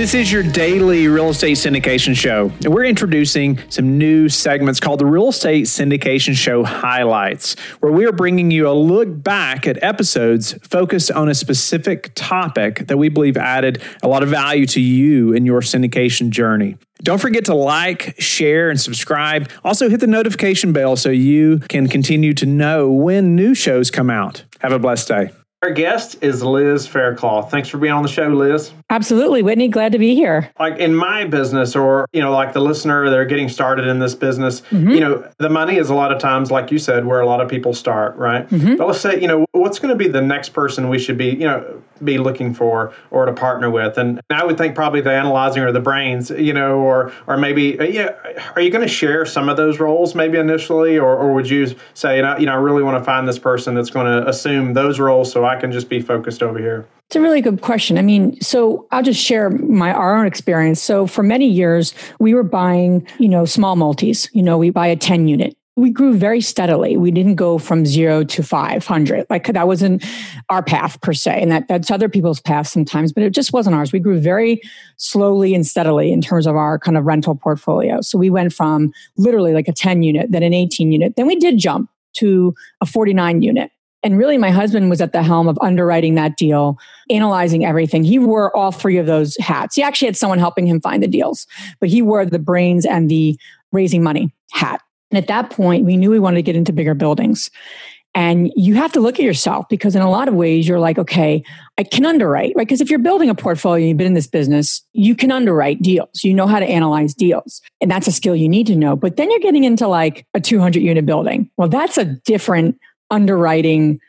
This is your daily real estate syndication show. And we're introducing some new segments called the Real Estate Syndication Show Highlights, where we are bringing you a look back at episodes focused on a specific topic that we believe added a lot of value to you in your syndication journey. Don't forget to like, share, and subscribe. Also, hit the notification bell so you can continue to know when new shows come out. Have a blessed day. Our guest is Liz Faircloth. Thanks for being on the show, Liz. Absolutely, Whitney. Glad to be here. Like in my business, or you know, like the listener, they're getting started in this business. Mm-hmm. You know, the money is a lot of times, like you said, where a lot of people start, right? Mm-hmm. But let's say, you know, what's going to be the next person we should be, you know, be looking for or to partner with? And I would think probably the analyzing or the brains, you know, or or maybe, uh, yeah, are you going to share some of those roles maybe initially, or or would you say, you know, you know I really want to find this person that's going to assume those roles so I can just be focused over here? It's a really good question. I mean, so I'll just share my our own experience. So for many years, we were buying, you know, small multis. You know, we buy a 10 unit. We grew very steadily. We didn't go from zero to 500. Like that wasn't our path per se. And that, that's other people's path sometimes, but it just wasn't ours. We grew very slowly and steadily in terms of our kind of rental portfolio. So we went from literally like a 10 unit, then an 18 unit. Then we did jump to a 49 unit. And really, my husband was at the helm of underwriting that deal, analyzing everything. He wore all three of those hats. He actually had someone helping him find the deals, but he wore the brains and the raising money hat. And at that point, we knew we wanted to get into bigger buildings. And you have to look at yourself because, in a lot of ways, you're like, okay, I can underwrite, right? Because if you're building a portfolio, you've been in this business, you can underwrite deals. You know how to analyze deals. And that's a skill you need to know. But then you're getting into like a 200 unit building. Well, that's a different underwriting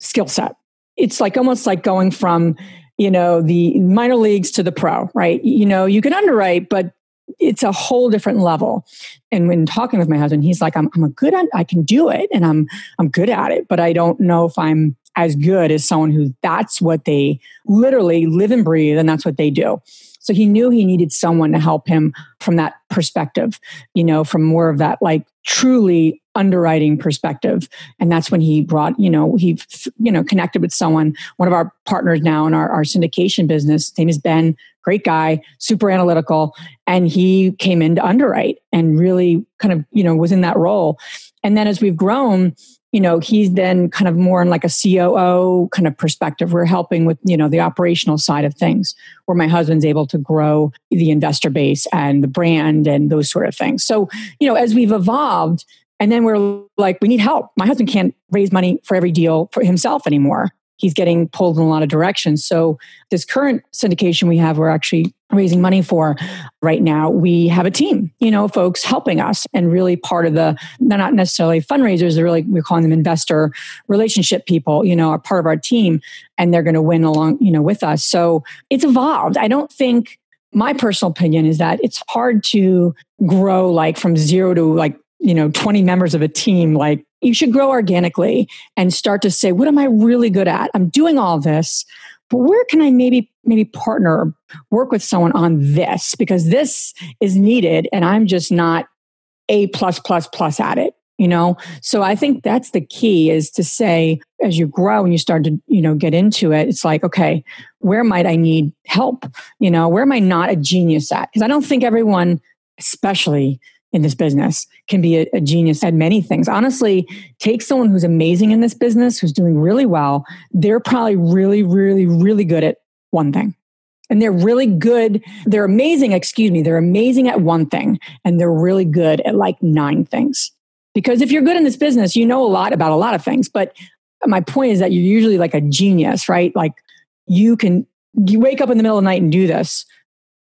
skill set. It's like almost like going from, you know, the minor leagues to the pro, right? You know, you can underwrite, but it's a whole different level. And when talking with my husband, he's like, I'm, I'm a good I can do it and I'm, I'm good at it, but I don't know if I'm as good as someone who that's what they literally live and breathe and that's what they do. So he knew he needed someone to help him from that perspective, you know, from more of that like truly underwriting perspective. And that's when he brought you know he you know connected with someone one of our partners now in our, our syndication business. His name is ben great guy super analytical. And he came in to underwrite and really kind of you know was in that role. And then as we've grown you know he's then kind of more in like a coo kind of perspective. We're helping with you know the operational side of things where my husband's able to grow the investor base and the brand and those sort of things. So you know as we've evolved and then we're like we need help my husband can't raise money for every deal for himself anymore he's getting pulled in a lot of directions. So this current syndication we have, we're actually raising money for right now. We have a team, you know, folks helping us and really part of the, they're not necessarily fundraisers. They're really, we're calling them investor relationship people, you know, are part of our team and they're going to win along, you know, with us. So it's evolved. I don't think my personal opinion is that it's hard to grow like from zero to like you know 20 members of a team like you should grow organically and start to say what am i really good at? I'm doing all this but where can i maybe maybe partner or work with someone on this? Because this is needed and i'm just not a plus plus plus at it you know? So i think that's the key is to say as you grow and you start to you know get into it it's like okay where might i need help? You know where am i not a genius at? Because i don't think everyone especially in this business can be a, a, genius at many things. Honestly, take someone who's amazing in this business, who's doing really well. They're probably really, really, really good at one thing. And they're really good. They're amazing, excuse me, they're amazing at one thing and they're really good at like nine things. Because if you're good in this business, you know a lot about a lot of things. But my point is that you're usually like a genius, right? Like you can, you wake up in the middle of the night and do this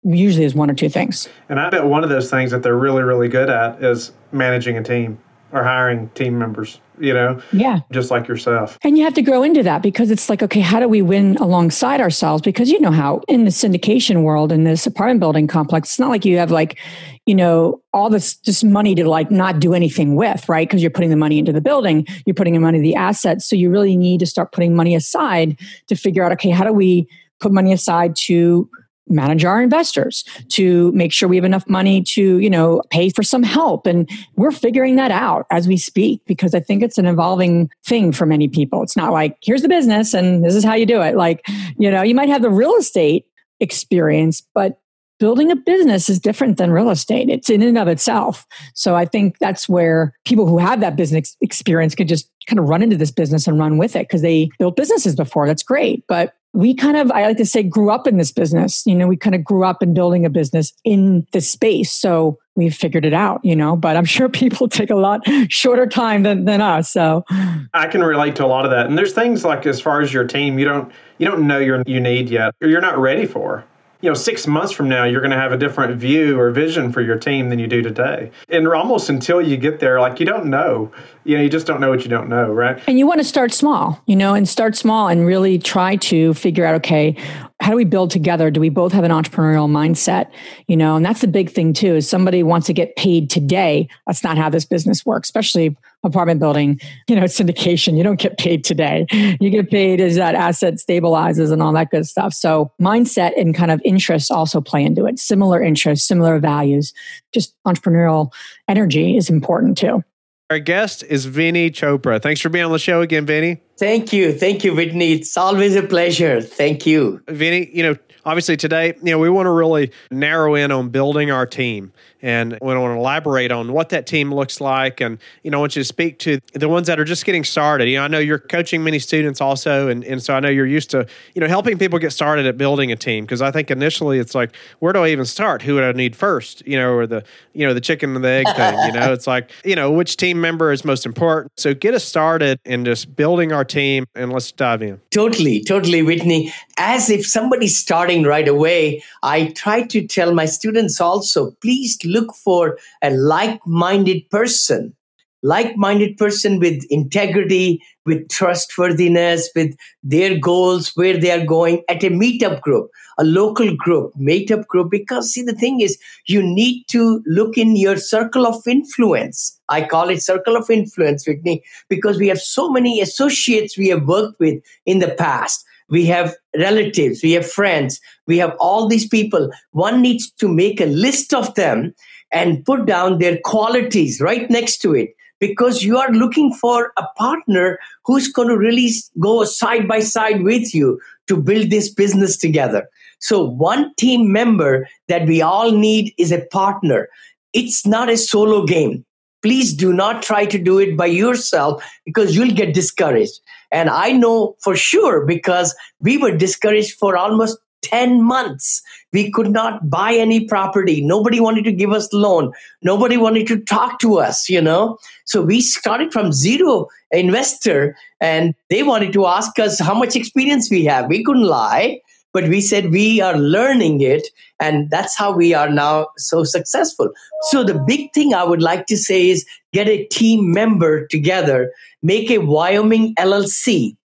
usually is one or two things. And I bet one of those things that they're really, really good at is managing a team. or hiring team members, you know? Yeah. Just like yourself. And you have to grow into that because it's like, okay, how do we win alongside ourselves? Because you know how in the syndication world, in this apartment building complex, it's not like you have like, you know, all this just money to like not do anything with, right? Because you're putting the money into the building, you're putting the money the assets. So you really need to start putting money aside to figure out, okay, how do we put money aside to manage our investors to make sure we have enough money to you know pay for some help. And we're figuring that out as we speak because i think it's an evolving thing for many people. It's not like here's the business and this is how you do it. Like you know you might have the real estate experience but building a business is different than real estate. It's in and of itself. So i think that's where people who have that business experience could just kind of run into this business and run with it because they built businesses before. That's great. But we kind of, I like to say, grew up in this business. You know, we kind of grew up in building a business in this space. So we've figured it out, you know, but I'm sure people take a lot shorter time than, than us. So I can relate to a lot of that. And there's things like as far as your team, you don't you don't know you're you need yet or you're not ready for you know, six months from now, you're going to have a different view or vision for your team than you do today. And almost until you get there, like you don't know, you know, you just don't know what you don't know, right? And you want to start small, you know, and start small and really try to figure out, okay, how do we build together? Do we both have an entrepreneurial mindset? You know, and that's the big thing too, is somebody wants to get paid today. That's not how this business works, especially apartment building, you know, syndication. You don't get paid today. You get paid as that asset stabilizes and all that good stuff. So mindset and kind of interests also play into it. Similar interests, similar values, just entrepreneurial energy is important too. Our guest is Vinney Chopra. Thanks for being on the show again, Vinney. Thank you. Thank you, Whitney. It's always a pleasure. Thank you. Vinney, you know, obviously today, you know, we want to really narrow in on building our team. And we want to elaborate on what that team looks like. And, you know, I want you to speak to the ones that are just getting started. You know, I know you're coaching many students also. And, and so I know you're used to, you know, helping people get started at building a team. Because I think initially it's like, where do I even start? Who would I need first? You know, or the, you know, the chicken and the egg thing. You know, it's like, you know, which team member is most important? So get us started in just building our team and let's dive in. Totally, totally, Whitney. As if somebody's starting right away, I try to tell my students also, please look for a like-minded person like-minded person with integrity with trustworthiness with their goals where they are going at a meetup group a local group meetup group. Because see the thing is you need to look in your circle of influence. I call it circle of influence Whitney, because we have so many associates we have worked with in the past. We have relatives we have friends we have all these people. One needs to make a list of them and put down their qualities right next to it because you are looking for a partner who's going to really go side by side with you to build this business together. So, one team member that we all need is a partner. It's not a solo game. Please do not try to do it by yourself because you'll get discouraged. And I know for sure because we were discouraged for almost 10 months. We could not buy any property. Nobody wanted to give us loan. Nobody wanted to talk to us, you know. So we started from zero investor and they wanted to ask us how much experience we have. We couldn't lie, but we said we are learning it and that's how we are now so successful. So the big thing I would like to say is get a team member together, make a Wyoming LLC,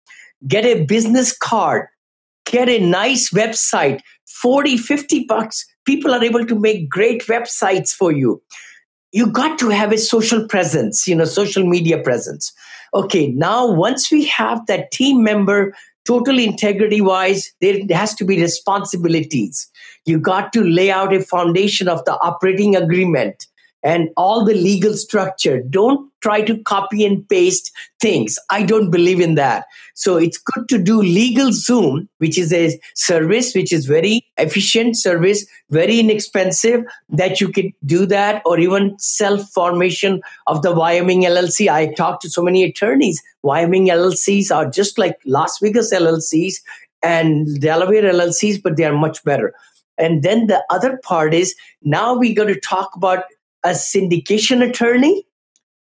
get a business card, get a nice website. 40 50 bucks. People are able to make great websites for you. You got to have a social presence you know social media presence. Okay now once we have that team member total integrity wise there has to be responsibilities. You got to lay out a foundation of the operating agreement and all the legal structure. Don't try to copy and paste things. I don't believe in that. So it's good to do LegalZoom, which is a service which is very efficient service, very inexpensive that you can do that or even self formation of the Wyoming LLC. I talked to so many attorneys. Wyoming LLCs are just like Las Vegas LLCs and Delaware LLCs, but they are much better. And then the other part is now we're going to talk about a syndication attorney.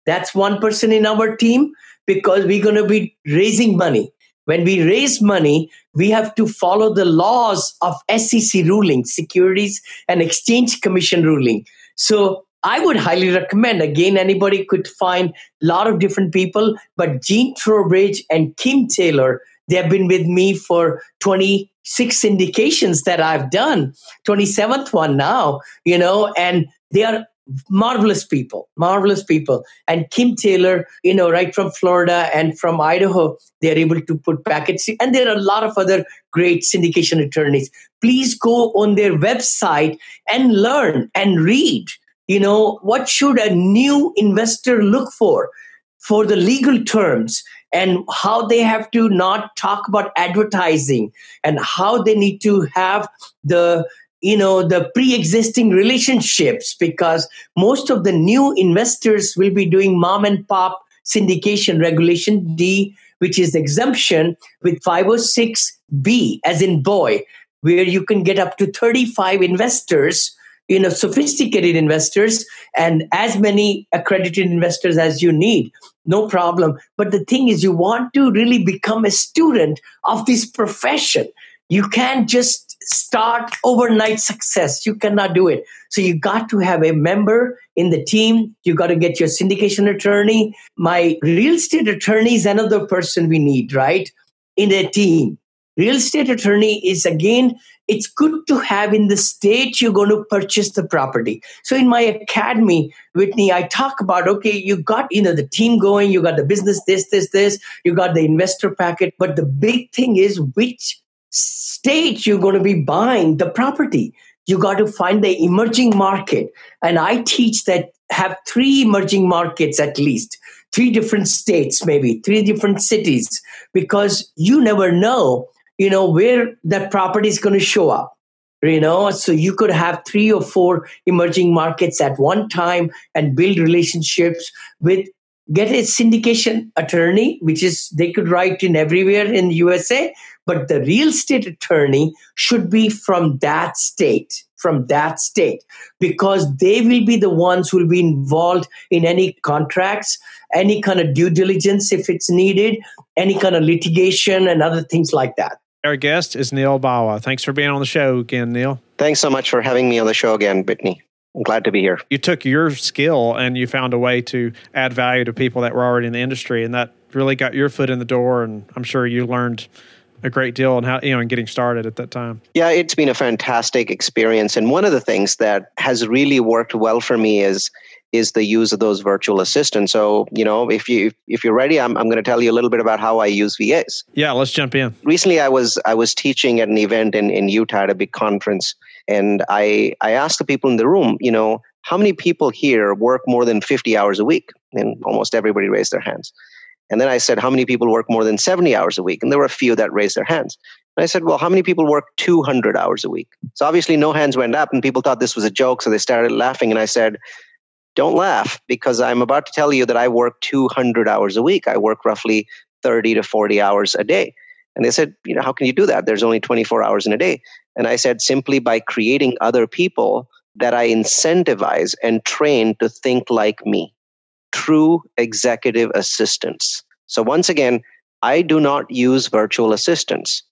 That's one person in our team because we're going to be raising money. When we raise money, we have to follow the laws of SEC ruling, Securities and Exchange Commission ruling. So I would highly recommend. Again, anybody could find a lot of different people, but Gene Trowbridge and Kim Taylor, they have been with me for 26 syndications that I've done, 27th one now, you know, and they are marvelous people, marvelous people. And Kim Taylor, you know, right from Florida and from Idaho, they're able to put packets. And there are a lot of other great syndication attorneys. Please go on their website and learn and read. You know, what should a new investor look for? For the legal terms and how they have to not talk about advertising and how they need to have the you know the pre-existing relationships because most of the new investors will be doing mom and pop syndication regulation d which is exemption with 506b as in boy where you can get up to 35 investors you know sophisticated investors and as many accredited investors as you need. No problem. But the thing is you want to really become a student of this profession. You can't just start overnight success. You cannot do it. So you got to have a member in the team. You got to get your syndication attorney. My real estate attorney is another person we need, right? In a team. Real estate attorney is again, it's good to have in the state you're going to purchase the property. So in my academy, Whitney, I talk about, okay, you got, you know, the team going, you got the business, this, this, this, you got the investor packet. But the big thing is which state you're going to be buying the property. You got to find the emerging market. And I teach that have three emerging markets at least, three different states, maybe three different cities, because you never know, you know, where that property is going to show up. You know, so you could have three or four emerging markets at one time and build relationships with get a syndication attorney, which is they could write in everywhere in USA, but the real estate attorney should be from that state from that state because they will be the ones who will be involved in any contracts any kind of due diligence if it's needed any kind of litigation and other things like that our guest is neil bawa thanks for being on the show again neil thanks so much for having me on the show again whitney I'm glad to be here. You took your skill and you found a way to add value to people that were already in the industry, and that really got your foot in the door. And I'm sure you learned a great deal on how you know and getting started at that time. Yeah, it's been a fantastic experience, and one of the things that has really worked well for me is is the use of those virtual assistants. So, you know, if you if you're ready, I'm I'm going to tell you a little bit about how I use VAs. Yeah, let's jump in. Recently, I was I was teaching at an event in in Utah at a big conference, and I I asked the people in the room, you know, how many people here work more than 50 hours a week? And almost everybody raised their hands. And then I said, How many people work more than 70 hours a week? And there were a few that raised their hands. And I said, Well, how many people work 200 hours a week? So obviously, no hands went up, and people thought this was a joke. So they started laughing. And I said, Don't laugh, because I'm about to tell you that I work 200 hours a week. I work roughly 30 to 40 hours a day. And they said, You know, how can you do that? There's only 24 hours in a day. And I said, Simply by creating other people that I incentivize and train to think like me true executive assistants. So, once again, I do not use virtual assistants.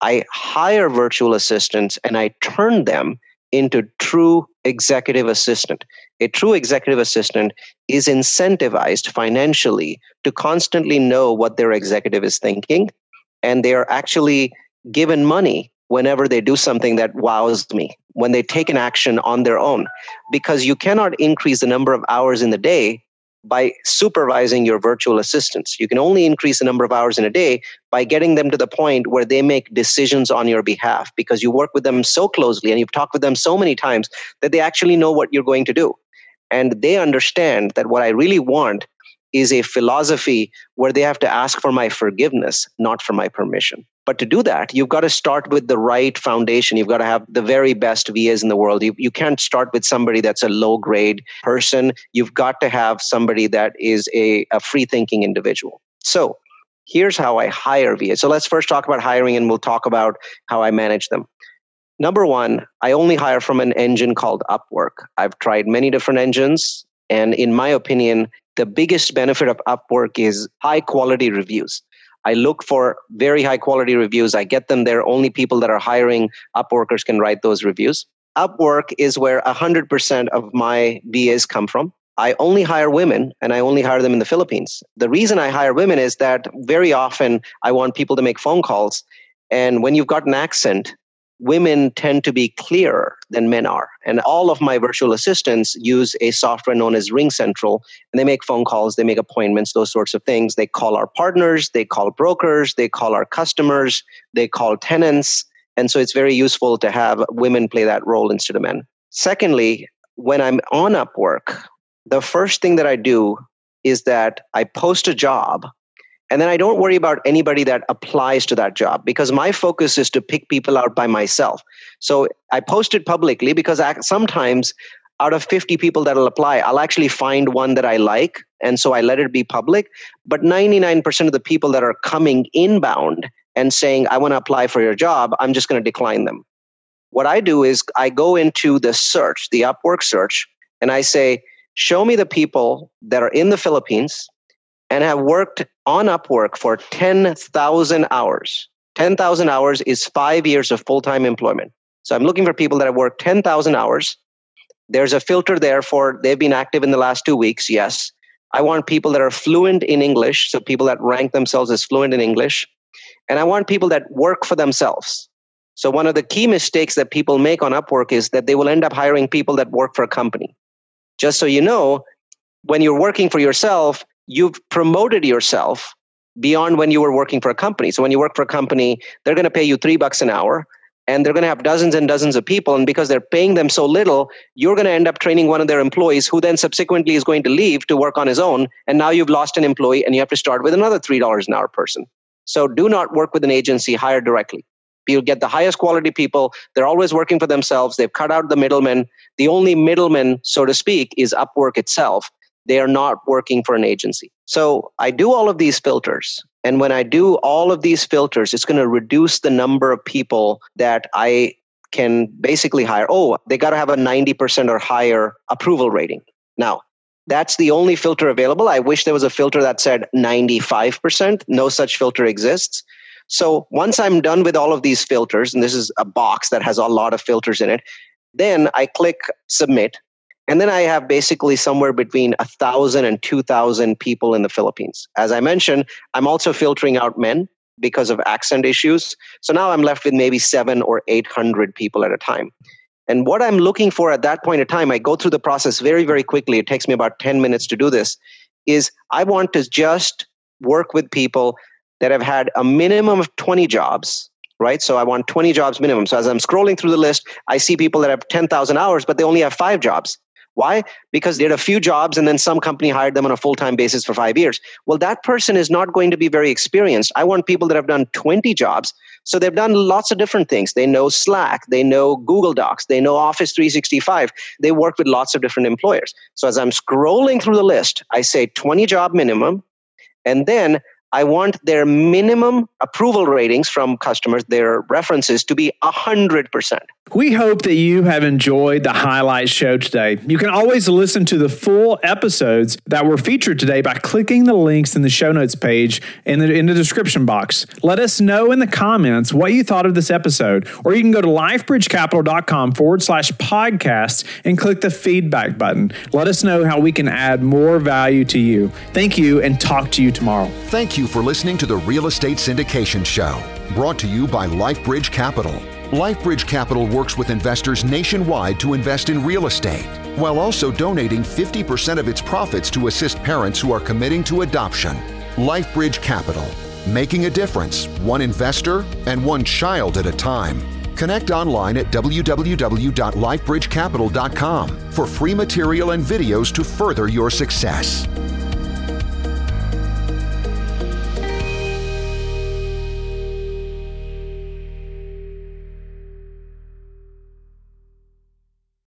I hire virtual assistants and I turn them into true executive assistant. A true executive assistant is incentivized financially to constantly know what their executive is thinking, and they are actually given money whenever they do something that wows me, when they take an action on their own, because you cannot increase the number of hours in the day by supervising your virtual assistants. You can only increase the number of hours in a day by getting them to the point where they make decisions on your behalf because you work with them so closely and you've talked with them so many times that they actually know what you're going to do. And they understand that what I really want is a philosophy where they have to ask for my forgiveness, not for my permission. But to do that, you've got to start with the right foundation. You've got to have the very best VAs in the world. You, you can't start with somebody that's a low grade person. You've got to have somebody that is a, a free thinking individual. So here's how I hire VAs. So let's first talk about hiring and we'll talk about how I manage them. Number one, I only hire from an engine called Upwork. I've tried many different engines. And in my opinion, the biggest benefit of Upwork is high quality reviews. I look for very high quality reviews. I get them there. Only people that are hiring Upworkers can write those reviews. Upwork is where 100% of my VAs come from. I only hire women and I only hire them in the Philippines. The reason I hire women is that very often I want people to make phone calls. And when you've got an accent, women tend to be clearer than men are. And all of my virtual assistants use a software known as RingCentral, and they make phone calls, they make appointments, those sorts of things. They call our partners, they call brokers, they call our customers, they call tenants. And so it's very useful to have women play that role instead of men. Secondly, when I'm on Upwork, the first thing that I do is that I post a job and then I don't worry about anybody that applies to that job because my focus is to pick people out by myself. So I post it publicly because I, sometimes out of 50 people that'll apply, I'll actually find one that I like. And so I let it be public. But 99% of the people that are coming inbound and saying, I want to apply for your job, I'm just going to decline them. What I do is I go into the search, the Upwork search, and I say, show me the people that are in the Philippines and have worked on Upwork for 10,000 hours. 10,000 hours is five years of full time employment. So I'm looking for people that have worked 10,000 hours. There's a filter there for they've been active in the last two weeks. Yes. I want people that are fluent in English. So people that rank themselves as fluent in English. And I want people that work for themselves. So one of the key mistakes that people make on Upwork is that they will end up hiring people that work for a company. Just so you know, when you're working for yourself, you've promoted yourself beyond when you were working for a company. So when you work for a company, they're going to pay you three bucks an hour and they're going to have dozens and dozens of people. And because they're paying them so little, you're going to end up training one of their employees who then subsequently is going to leave to work on his own. And now you've lost an employee and you have to start with another $3 an hour person. So do not work with an agency, hire directly. You'll get the highest quality people. They're always working for themselves. They've cut out the middlemen. The only middleman, so to speak, is Upwork itself they are not working for an agency. So I do all of these filters. And when I do all of these filters, it's going to reduce the number of people that I can basically hire. Oh, they got to have a 90% or higher approval rating. Now, that's the only filter available. I wish there was a filter that said 95%. No such filter exists. So once I'm done with all of these filters, and this is a box that has a lot of filters in it, then I click submit and then I have basically somewhere between a thousand and two thousand people in the Philippines. As I mentioned, I'm also filtering out men because of accent issues. So now I'm left with maybe seven or eight hundred people at a time. And what I'm looking for at that point in time, I go through the process very, very quickly. It takes me about 10 minutes to do this. Is I want to just work with people that have had a minimum of 20 jobs right? So I want 20 jobs minimum. So as I'm scrolling through the list, I see people that have 10,000 hours, but they only have five jobs. Why? Because they had a few jobs and then some company hired them on a full time basis for five years. Well, that person is not going to be very experienced. I want people that have done 20 jobs. So they've done lots of different things. They know Slack, they know Google Docs, they know Office 365. They work with lots of different employers. So as I'm scrolling through the list, I say 20 job minimum. And then I want their minimum approval ratings from customers, their references to be 100%. We hope that you have enjoyed the highlight show today. You can always listen to the full episodes that were featured today by clicking the links in the show notes page in the, in the description box. Let us know in the comments what you thought of this episode, or you can go to lifebridgecapital.com forward slash podcast and click the feedback button. Let us know how we can add more value to you. Thank you and talk to you tomorrow. You for listening to the Real Estate Syndication Show, brought to you by LifeBridge Capital. LifeBridge Capital works with investors nationwide to invest in real estate, while also donating 50% of its profits to assist parents who are committing to adoption. LifeBridge Capital, making a difference, one investor and one child at a time. Connect online at www.lifebridgecapital.com for free material and videos to further your success.